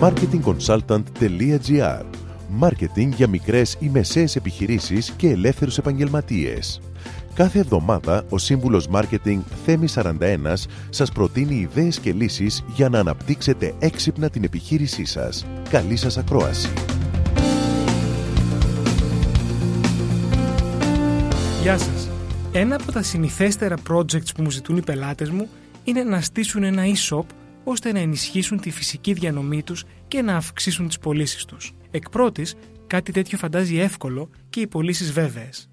marketingconsultant.gr Μάρκετινγκ για μικρές ή μεσαίες επιχειρήσεις και ελεύθερους επαγγελματίες. Κάθε εβδομάδα ο σύμβουλος Μάρκετινγκ Θέμη 41 σας προτείνει ιδέες και λύσεις για να αναπτύξετε έξυπνα την επιχείρησή σας. Καλή σας ακρόαση! Γεια σας! Ένα από τα συνηθέστερα projects που μου ζητούν οι πελάτες μου είναι να στήσουν ένα e-shop ώστε να ενισχύσουν τη φυσική διανομή τους και να αυξήσουν τις πωλήσεις τους. Εκ πρώτης, κάτι τέτοιο φαντάζει εύκολο και οι πωλήσεις βέβαιες.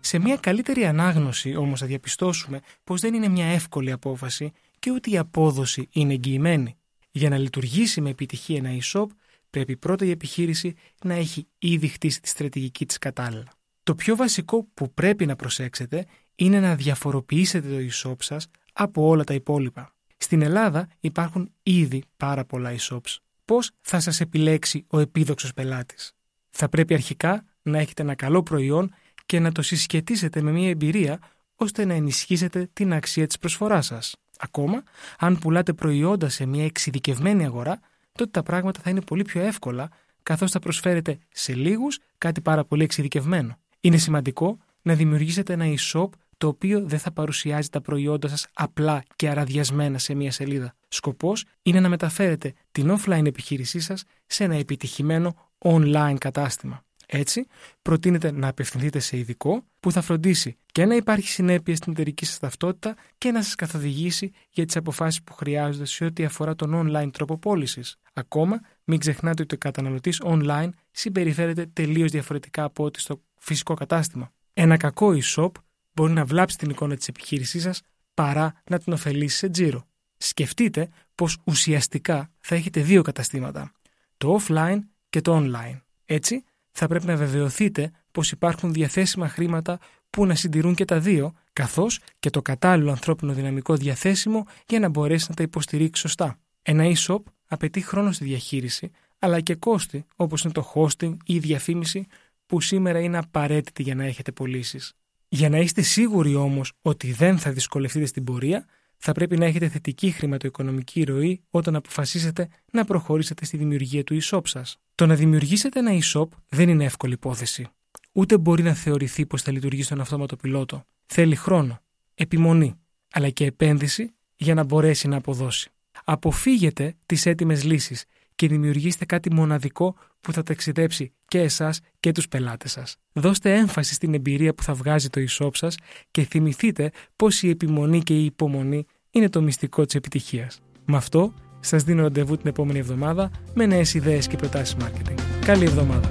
Σε μια καλύτερη ανάγνωση όμως θα διαπιστώσουμε πως δεν είναι μια εύκολη απόφαση και ούτε η απόδοση είναι εγγυημένη. Για να λειτουργήσει με επιτυχία ένα e-shop, πρέπει πρώτα η επιχείρηση να έχει ήδη χτίσει τη στρατηγική της κατάλληλα. Το πιο βασικό που πρέπει να προσέξετε είναι να διαφοροποιήσετε το e-shop σας από όλα τα υπόλοιπα. Στην Ελλάδα υπάρχουν ήδη πάρα πολλά e-shops. Πώς θα σας επιλέξει ο επίδοξος πελάτης; Θα πρέπει αρχικά να έχετε ένα καλό προϊόν και να το συσχετίσετε με μια εμπειρία ώστε να ενισχύσετε την αξία της προσφοράς σας. Ακόμα, αν πουλάτε προϊόντα σε μια εξειδικευμένη αγορά, τότε τα πράγματα θα είναι πολύ πιο εύκολα καθώς θα προσφέρετε σε λίγους κάτι πάρα πολύ εξειδικευμένο. Είναι σημαντικό να δημιουργήσετε ένα e-shop το οποίο δεν θα παρουσιάζει τα προϊόντα σας απλά και αραδιασμένα σε μία σελίδα. Σκοπός είναι να μεταφέρετε την offline επιχείρησή σας σε ένα επιτυχημένο online κατάστημα. Έτσι, προτείνετε να απευθυνθείτε σε ειδικό που θα φροντίσει και να υπάρχει συνέπεια στην εταιρική σας ταυτότητα και να σας καθοδηγήσει για τις αποφάσεις που χρειάζονται σε ό,τι αφορά τον online τρόπο πώλησης. Ακόμα, μην ξεχνάτε ότι ο καταναλωτής online συμπεριφέρεται τελείως διαφορετικά από ό,τι στο φυσικό κατάστημα. Ένα κακό e-shop μπορεί να βλάψει την εικόνα της επιχείρησής σας παρά να την ωφελήσει σε τζίρο. Σκεφτείτε πως ουσιαστικά θα έχετε δύο καταστήματα, το offline και το online. Έτσι, θα πρέπει να βεβαιωθείτε πως υπάρχουν διαθέσιμα χρήματα που να συντηρούν και τα δύο, καθώς και το κατάλληλο ανθρώπινο δυναμικό διαθέσιμο για να μπορέσει να τα υποστηρίξει σωστά. Ένα e-shop απαιτεί χρόνο στη διαχείριση, αλλά και κόστη, όπως είναι το hosting ή η διαφήμιση, που σήμερα είναι απαραίτητη για να έχετε πωλήσεις. Για να είστε σίγουροι όμως ότι δεν θα δυσκολευτείτε στην πορεία, θα πρέπει να έχετε θετική χρηματοοικονομική ροή όταν αποφασίσετε να προχωρήσετε στη δημιουργία του e-shop σας. Το να δημιουργήσετε ένα e-shop δεν είναι εύκολη υπόθεση. Ούτε μπορεί να θεωρηθεί πως θα λειτουργεί στον αυτόματο πιλότο. Θέλει χρόνο, επιμονή, αλλά και επένδυση για να μπορέσει να αποδώσει. Αποφύγετε τις έτοιμες λύσεις και δημιουργήστε κάτι μοναδικό που θα ταξιδέψει και εσάς και τους πελάτες σας. Δώστε έμφαση στην εμπειρία που θα βγάζει το e-shop σας και θυμηθείτε πως η επιμονή και η υπομονή είναι το μυστικό της επιτυχίας. Με αυτό, σας δίνω ραντεβού την επόμενη εβδομάδα με νέες ιδέες και προτάσεις marketing. Καλή εβδομάδα.